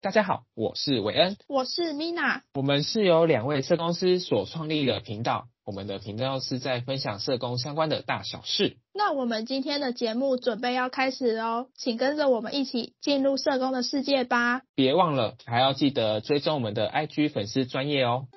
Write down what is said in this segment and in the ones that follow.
大家好，我是韦恩，我是 Mina，我们是由两位社工师所创立的频道。我们的频道是在分享社工相关的大小事。那我们今天的节目准备要开始喽，请跟着我们一起进入社工的世界吧。别忘了还要记得追踪我们的 IG 粉丝专业哦。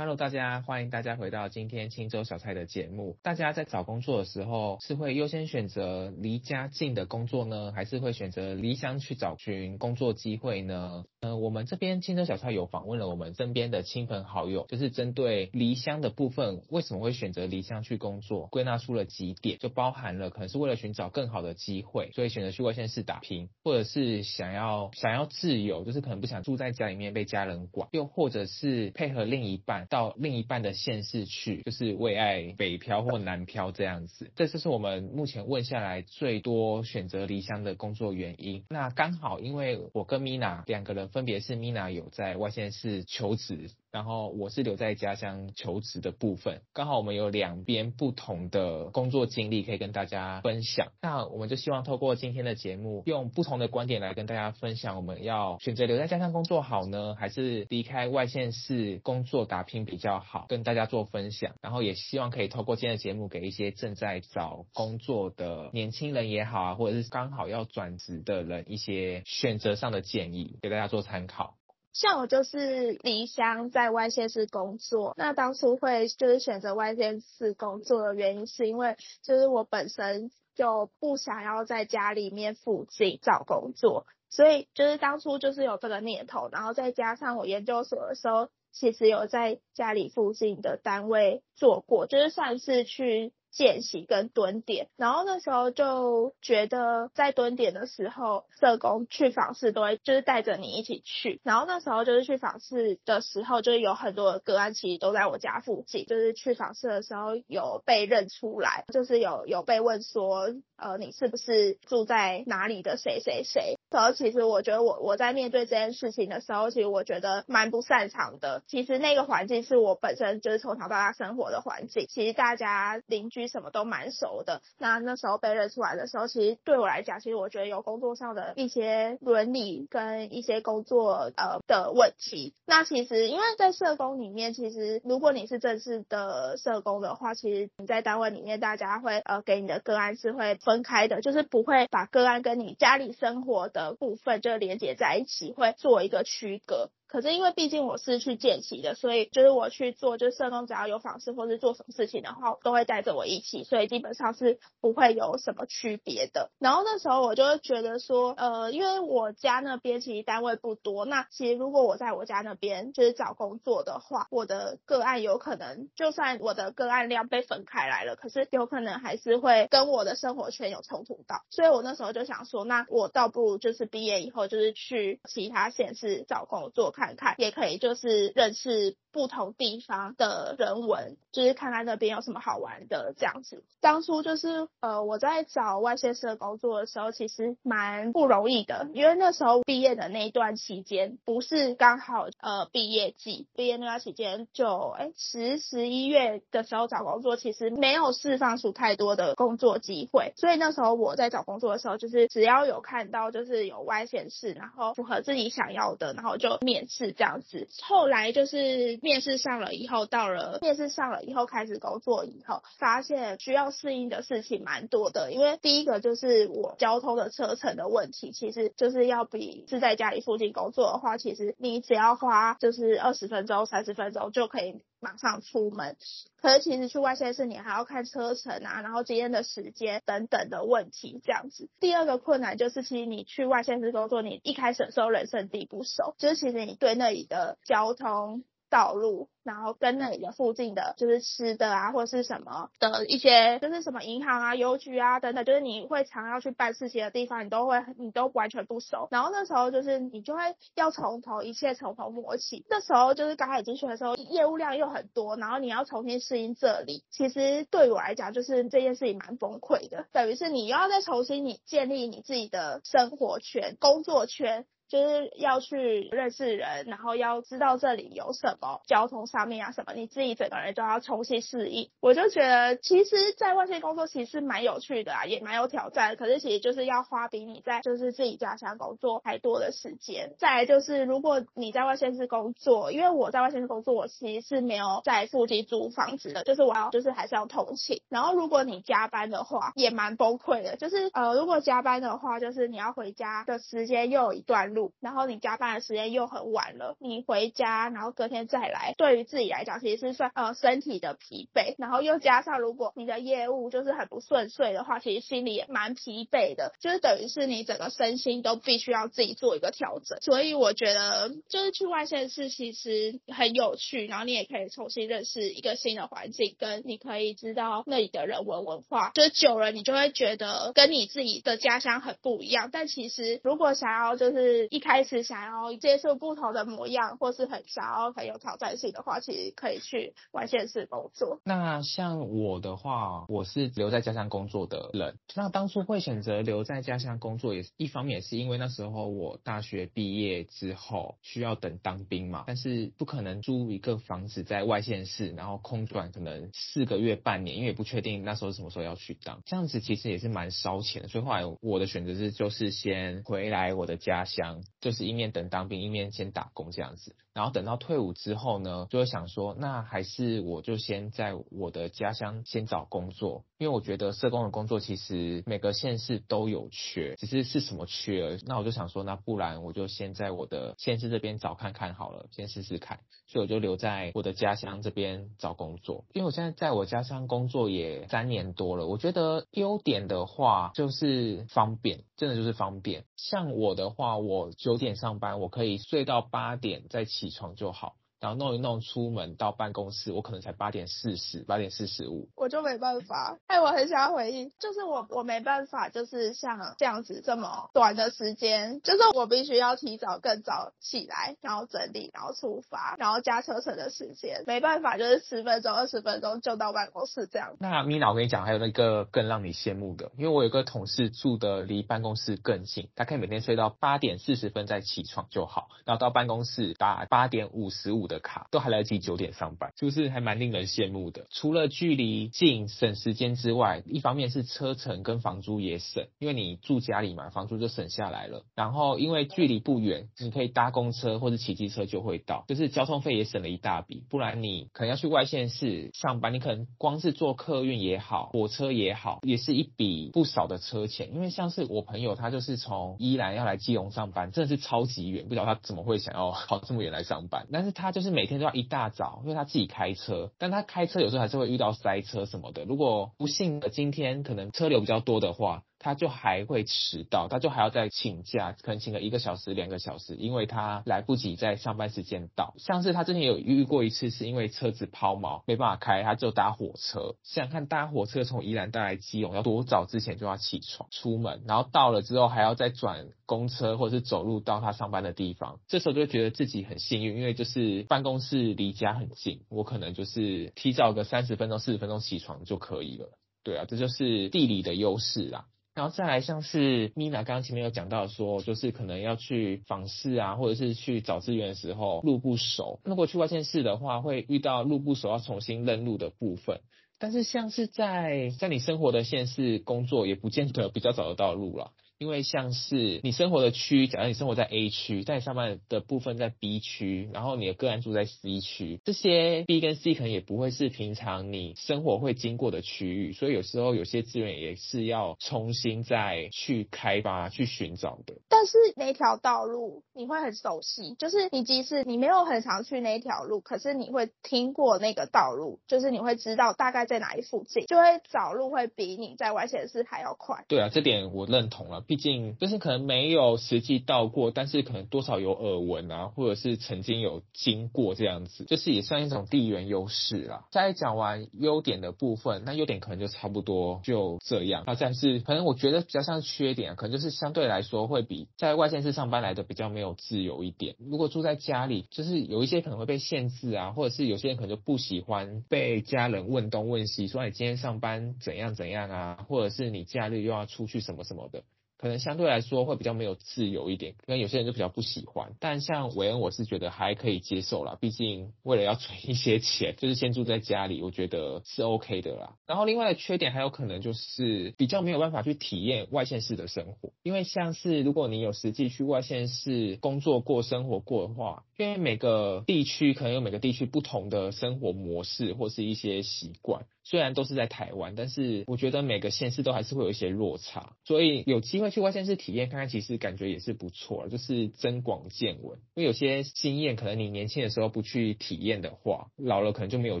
大家欢迎大家回到今天青州小菜的节目。大家在找工作的时候，是会优先选择离家近的工作呢，还是会选择离乡去找寻工作机会呢？呃，我们这边青州小菜有访问了我们身边的亲朋好友，就是针对离乡的部分，为什么会选择离乡去工作，归纳出了几点，就包含了可能是为了寻找更好的机会，所以选择去外县市打拼，或者是想要想要自由，就是可能不想住在家里面被家人管，又或者是配合另一半到另一半的县市去，就是为爱北漂或南漂这样子，这就是我们目前问下来最多选择离乡的工作原因。那刚好因为我跟 Mina 两个人，分别是 Mina 有在外线是求职。然后我是留在家乡求职的部分，刚好我们有两边不同的工作经历可以跟大家分享。那我们就希望透过今天的节目，用不同的观点来跟大家分享，我们要选择留在家乡工作好呢，还是离开外县市工作打拼比较好？跟大家做分享。然后也希望可以透过今天的节目，给一些正在找工作的年轻人也好啊，或者是刚好要转职的人一些选择上的建议，给大家做参考。像我就是离乡在外县市工作，那当初会就是选择外县市工作的原因，是因为就是我本身就不想要在家里面附近找工作，所以就是当初就是有这个念头，然后再加上我研究所的时候，其实有在家里附近的单位做过，就是算是去。见习跟蹲点，然后那时候就觉得在蹲点的时候，社工去访视都会就是带着你一起去，然后那时候就是去访视的时候，就是有很多的个案其实都在我家附近，就是去访视的时候有被认出来，就是有有被问说，呃，你是不是住在哪里的谁谁谁？然后其实我觉得我我在面对这件事情的时候，其实我觉得蛮不擅长的。其实那个环境是我本身就是从小到大生活的环境，其实大家邻居什么都蛮熟的。那那时候被认出来的时候，其实对我来讲，其实我觉得有工作上的一些伦理跟一些工作呃的问题。那其实因为在社工里面，其实如果你是正式的社工的话，其实你在单位里面，大家会呃给你的个案是会分开的，就是不会把个案跟你家里生活的。的部分就连接在一起，会做一个区隔。可是因为毕竟我是去见习的，所以就是我去做，就是社工只要有访视或是做什么事情的话，都会带着我一起，所以基本上是不会有什么区别的。然后那时候我就会觉得说，呃，因为我家那边其实单位不多，那其实如果我在我家那边就是找工作的话，我的个案有可能，就算我的个案量被分开来了，可是有可能还是会跟我的生活圈有冲突到。所以我那时候就想说，那我倒不如就是毕业以后就是去其他县市找工作。看看也可以，就是认识不同地方的人文，就是看看那边有什么好玩的这样子。当初就是呃我在找外县市的工作的时候，其实蛮不容易的，因为那时候毕业的那一段期间，不是刚好呃毕业季，毕业那段期间就哎十十一月的时候找工作，其实没有释放出太多的工作机会，所以那时候我在找工作的时候，就是只要有看到就是有外县市，然后符合自己想要的，然后就面。是这样子，后来就是面试上了以后，到了面试上了以后开始工作以后，发现需要适应的事情蛮多的。因为第一个就是我交通的车程的问题，其实就是要比是在家里附近工作的话，其实你只要花就是二十分钟、三十分钟就可以。马上出门，可是其实去外县市你还要看车程啊，然后今天的时间等等的问题这样子。第二个困难就是，其实你去外县市工作，你一开始的时候人生地不熟，就是其实你对那里的交通。道路，然后跟那里的附近的，就是吃的啊，或是什么的一些，就是什么银行啊、邮局啊等等，就是你会常要去办事情的地方，你都会你都完全不熟。然后那时候就是你就会要从头，一切从头摸起。那时候就是刚开始进去的时候，业务量又很多，然后你要重新适应这里。其实对我来讲，就是这件事情蛮崩溃的，等于是你又要再重新你建立你自己的生活圈、工作圈。就是要去认识人，然后要知道这里有什么交通上面啊什么，你自己整个人都要重新适应。我就觉得，其实，在外县工作其实蛮有趣的啊，也蛮有挑战。可是其实就是要花比你在就是自己家乡工作还多的时间。再来就是，如果你在外县市工作，因为我在外县市工作，我其实是没有在附近租房子的，就是我要就是还是要通勤。然后如果你加班的话，也蛮崩溃的。就是呃，如果加班的话，就是你要回家的时间又有一段路。然后你加班的时间又很晚了，你回家，然后隔天再来，对于自己来讲，其实是算呃身体的疲惫，然后又加上如果你的业务就是很不顺遂的话，其实心里也蛮疲惫的，就是等于是你整个身心都必须要自己做一个调整。所以我觉得就是去外县市其实很有趣，然后你也可以重新认识一个新的环境，跟你可以知道那里的人文文化，就是久了你就会觉得跟你自己的家乡很不一样。但其实如果想要就是一开始想要接触不同的模样，或是很想要很有挑战性的话，其实可以去外县市工作。那像我的话，我是留在家乡工作的人。那当初会选择留在家乡工作，也是一方面也是因为那时候我大学毕业之后需要等当兵嘛，但是不可能租一个房子在外县市，然后空转可能四个月半年，因为也不确定那时候什么时候要去当，这样子其实也是蛮烧钱的。所以后来我的选择是就是先回来我的家乡，就是。一面等当兵，一面先打工这样子，然后等到退伍之后呢，就会想说，那还是我就先在我的家乡先找工作，因为我觉得社工的工作其实每个县市都有缺，只是是什么缺而已。那我就想说，那不然我就先在我的县市这边找看看好了，先试试看。所以我就留在我的家乡这边找工作，因为我现在在我家乡工作也三年多了，我觉得优点的话就是方便，真的就是方便。像我的话，我九点上班，我可以睡到八点再起起床就好。然后弄一弄，出门到办公室，我可能才八点四十，八点四十五，我就没办法。哎，我很想要回应，就是我我没办法，就是像这样子这么短的时间，就是我必须要提早更早起来，然后整理，然后出发，然后加车程的时间，没办法，就是十分钟、二十分钟就到办公室这样。那米娜，我跟你讲，还有那个更让你羡慕的，因为我有个同事住的离办公室更近，他可以每天睡到八点四十分再起床就好，然后到办公室打八点五十五。的卡都还来得及九点上班，就是还蛮令人羡慕的？除了距离近省时间之外，一方面是车程跟房租也省，因为你住家里嘛，房租就省下来了。然后因为距离不远，你可以搭公车或者骑机车就会到，就是交通费也省了一大笔。不然你可能要去外县市上班，你可能光是坐客运也好，火车也好，也是一笔不少的车钱。因为像是我朋友，他就是从宜兰要来基隆上班，真的是超级远，不知道他怎么会想要跑这么远来上班，但是他就。就是每天都要一大早，因为他自己开车，但他开车有时候还是会遇到塞车什么的。如果不幸的今天可能车流比较多的话。他就还会迟到，他就还要再请假，可能请个一个小时、两个小时，因为他来不及在上班时间到。像是他之前有遇过一次，是因为车子抛锚没办法开，他就搭火车。想看搭火车从宜兰带来基隆，要多早之前就要起床出门，然后到了之后还要再转公车或者是走路到他上班的地方。这时候就会觉得自己很幸运，因为就是办公室离家很近，我可能就是提早个三十分钟、四十分钟起床就可以了。对啊，这就是地理的优势啦。然后再来，像是 Mina 刚刚前面有讲到说，就是可能要去访视啊，或者是去找资源的时候路不熟。如果去外县市的话，会遇到路不熟要重新认路的部分。但是像是在在你生活的县市工作，也不见得比较找得到路了。因为像是你生活的区，假如你生活在 A 区，在上班的部分在 B 区，然后你的个案住在 C 区，这些 B 跟 C 可能也不会是平常你生活会经过的区域，所以有时候有些资源也是要重新再去开发、去寻找的。但是那条道路你会很熟悉，就是你即使你没有很常去那条路，可是你会听过那个道路，就是你会知道大概在哪一附近，就会找路会比你在外县市还要快。对啊，这点我认同了。毕竟就是可能没有实际到过，但是可能多少有耳闻啊，或者是曾经有经过这样子，就是也算一种地缘优势啦。再讲完优点的部分，那优点可能就差不多就这样。那再是可能我觉得比较像缺点，可能就是相对来说会比在外县市上班来的比较没有自由一点。如果住在家里，就是有一些可能会被限制啊，或者是有些人可能就不喜欢被家人问东问西，说你今天上班怎样怎样啊，或者是你假日又要出去什么什么的。可能相对来说会比较没有自由一点，跟有些人就比较不喜欢。但像韦恩，我是觉得还可以接受啦，毕竟为了要存一些钱，就是先住在家里，我觉得是 OK 的啦。然后另外的缺点还有可能就是比较没有办法去体验外县市的生活，因为像是如果你有实际去外县市工作过、生活过的话，因为每个地区可能有每个地区不同的生活模式或是一些习惯。虽然都是在台湾，但是我觉得每个县市都还是会有一些落差，所以有机会去外县市体验看看，其实感觉也是不错，就是增广见闻。因为有些经验可能你年轻的时候不去体验的话，老了可能就没有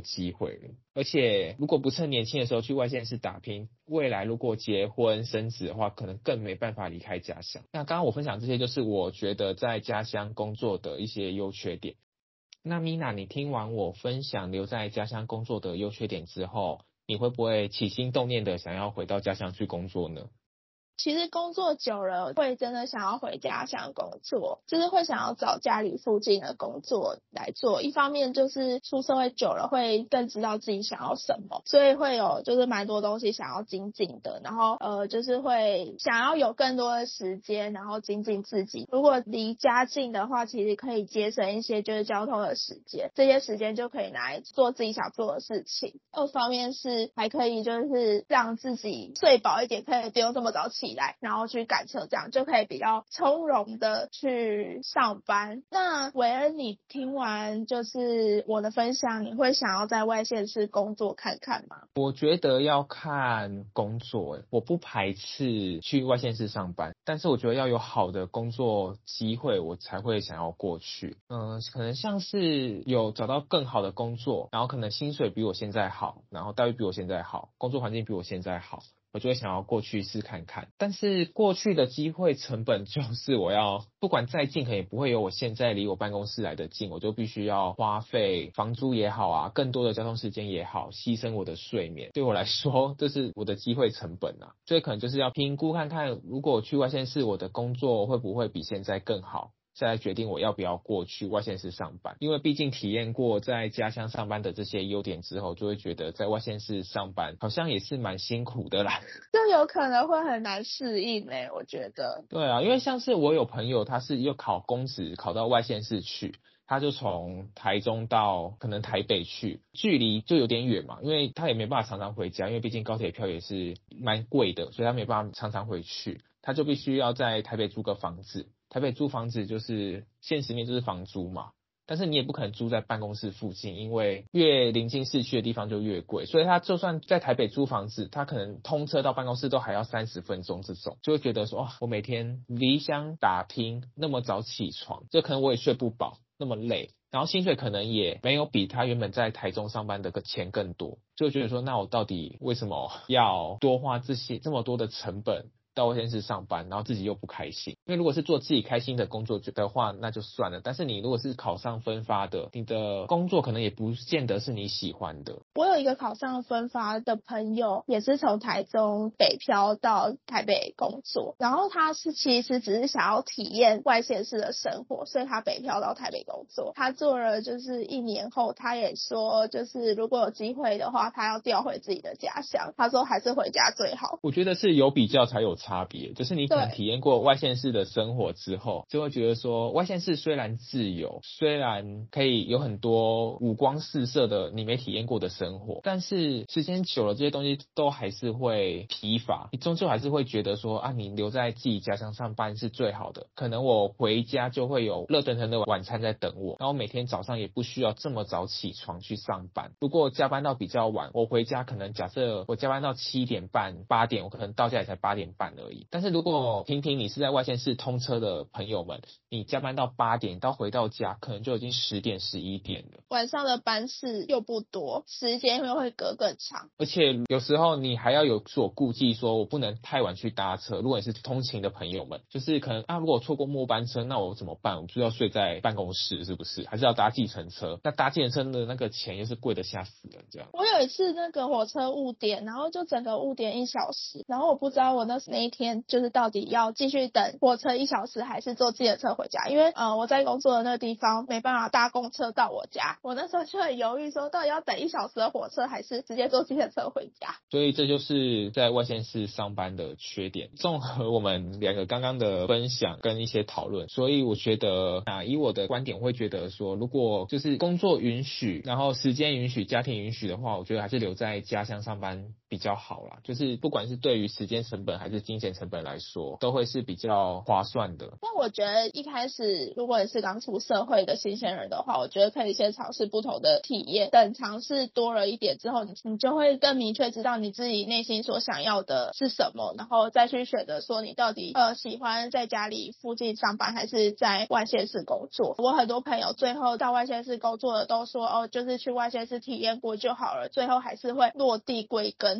机会了。而且如果不趁年轻的时候去外县市打拼，未来如果结婚生子的话，可能更没办法离开家乡。那刚刚我分享这些，就是我觉得在家乡工作的一些优缺点。那 Mina，你听完我分享留在家乡工作的优缺点之后，你会不会起心动念的想要回到家乡去工作呢？其实工作久了，会真的想要回家乡工作，就是会想要找家里附近的工作来做。一方面就是出社会久了，会更知道自己想要什么，所以会有就是蛮多东西想要精进的。然后呃，就是会想要有更多的时间，然后精进自己。如果离家近的话，其实可以节省一些就是交通的时间，这些时间就可以来做自己想做的事情。二方面是还可以就是让自己睡饱一点，可以不用这么早起。来，然后去赶车，这样就可以比较从容的去上班。那韦恩，你听完就是我的分享，你会想要在外县市工作看看吗？我觉得要看工作，我不排斥去外县市上班，但是我觉得要有好的工作机会，我才会想要过去。嗯，可能像是有找到更好的工作，然后可能薪水比我现在好，然后待遇比我现在好，工作环境比我现在好。我就会想要过去试看看，但是过去的机会成本 就是我要不管再近，可能也不会有我现在离我办公室来的近，我就必须要花费房租也好啊，更多的交通时间也好，牺牲我的睡眠，对我来说这是我的机会成本啊，所以可能就是要评估看看，如果我去外县市，我的工作会不会比现在更好。再来决定我要不要过去外县市上班，因为毕竟体验过在家乡上班的这些优点之后，就会觉得在外县市上班好像也是蛮辛苦的啦，就有可能会很难适应诶、欸，我觉得。对啊，因为像是我有朋友，他是又考公职考到外县市去，他就从台中到可能台北去，距离就有点远嘛，因为他也没办法常常回家，因为毕竟高铁票也是蛮贵的，所以他没办法常常回去，他就必须要在台北租个房子。台北租房子就是现实面就是房租嘛，但是你也不可能租在办公室附近，因为越临近市区的地方就越贵，所以他就算在台北租房子，他可能通车到办公室都还要三十分钟这种，就会觉得说哇，我每天离乡打拼那么早起床，就可能我也睡不饱，那么累，然后薪水可能也没有比他原本在台中上班的个钱更多，就觉得说那我到底为什么要多花这些这么多的成本？到外县市上班，然后自己又不开心。因为如果是做自己开心的工作的话，那就算了。但是你如果是考上分发的，你的工作可能也不见得是你喜欢的。我有一个考上分发的朋友，也是从台中北漂到台北工作，然后他是其实只是想要体验外县市的生活，所以他北漂到台北工作。他做了就是一年后，他也说就是如果有机会的话，他要调回自己的家乡。他说还是回家最好。我觉得是有比较才有差别，就是你可能体验过外县市的生活之后，就会觉得说，外县市虽然自由，虽然可以有很多五光四色的你没体验过的生活，但是时间久了，这些东西都还是会疲乏。你终究还是会觉得说，啊，你留在自己家乡上班是最好的。可能我回家就会有热腾腾的晚餐在等我，然后每天早上也不需要这么早起床去上班。如果加班到比较晚，我回家可能假设我加班到七点半、八点，我可能到家也才八点半。班而已。但是如果婷婷你是在外县市通车的朋友们，你加班到八点，到回到家可能就已经十点十一点了。晚上的班次又不多，时间又会隔更长。而且有时候你还要有所顾忌，说我不能太晚去搭车。如果你是通勤的朋友们，就是可能啊，如果错过末班车，那我怎么办？我就要睡在办公室，是不是？还是要搭计程车？那搭计程车的那个钱又是贵的吓死人，这样。我有一次那个火车误点，然后就整个误点一小时，然后我不知道我那那一天就是到底要继续等火车一小时，还是坐计程车回家，因为呃我在工作的那个地方没办法搭公车到我家，我那时候就很犹豫，说到底要等一小时的火车，还是直接坐计程车回家。所以这就是在外县市上班的缺点。综合我们两个刚刚的分享跟一些讨论，所以我觉得啊，以我的观点，我会觉得说，如果就是工作允许，然后时间允许，家庭允许的话，我觉得还是留在家乡上班比较好啦。就是不管是对于时间成本还是金钱成本来说，都会是比较划算的。那我觉得一开始如果你是刚出社会的新鲜人的话，我觉得可以先尝试不同的体验，等尝试多了一点之后，你你就会更明确知道你自己内心所想要的是什么，然后再去选择说你到底呃喜欢在家里附近上班还是在外县市工作。我很多朋友最后到外县市工作的都说哦，就是去外县市体验过就好了，最后还是会落地归根。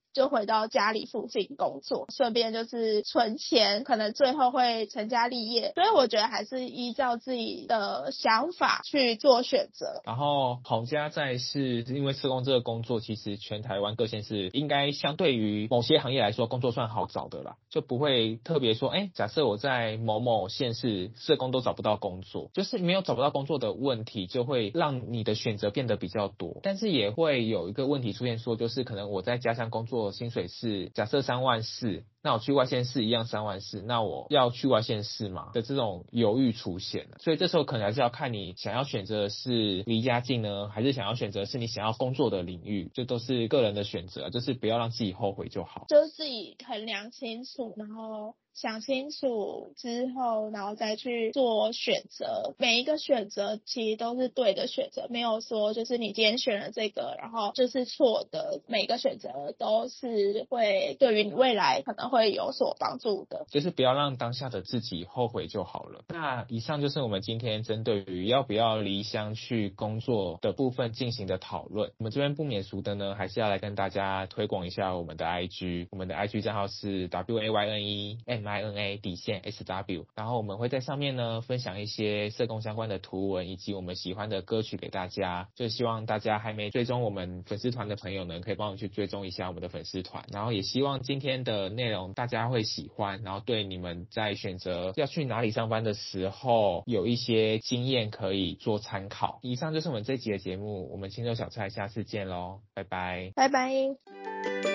就回到家里附近工作，顺便就是存钱，可能最后会成家立业。所以我觉得还是依照自己的想法去做选择。然后好家在是因为社工这个工作，其实全台湾各县市应该相对于某些行业来说，工作算好找的啦，就不会特别说，哎，假设我在某某县市社工都找不到工作，就是没有找不到工作的问题，就会让你的选择变得比较多。但是也会有一个问题出现，说就是可能我在家乡工作。薪水是假设三万四，那我去外县市一样三万四，那我要去外县市嘛的这种犹豫出现了，所以这时候可能还是要看你想要选择的是离家近呢，还是想要选择是你想要工作的领域，这都是个人的选择，就是不要让自己后悔就好，就是自己衡量清楚，然后。想清楚之后，然后再去做选择。每一个选择其实都是对的选择，没有说就是你今天选了这个，然后就是错的。每个选择都是会对于你未来可能会有所帮助的。就是不要让当下的自己后悔就好了。那以上就是我们今天针对于要不要离乡去工作的部分进行的讨论。我们这边不免俗的呢，还是要来跟大家推广一下我们的 IG。我们的 IG 账号是 W A Y N E M。I N A 底线 S W，然后我们会在上面呢分享一些社工相关的图文以及我们喜欢的歌曲给大家，就希望大家还没追踪我们粉丝团的朋友呢，可以帮我去追踪一下我们的粉丝团，然后也希望今天的内容大家会喜欢，然后对你们在选择要去哪里上班的时候有一些经验可以做参考。以上就是我们这集的节目，我们青州小菜下次见喽，拜拜，拜拜。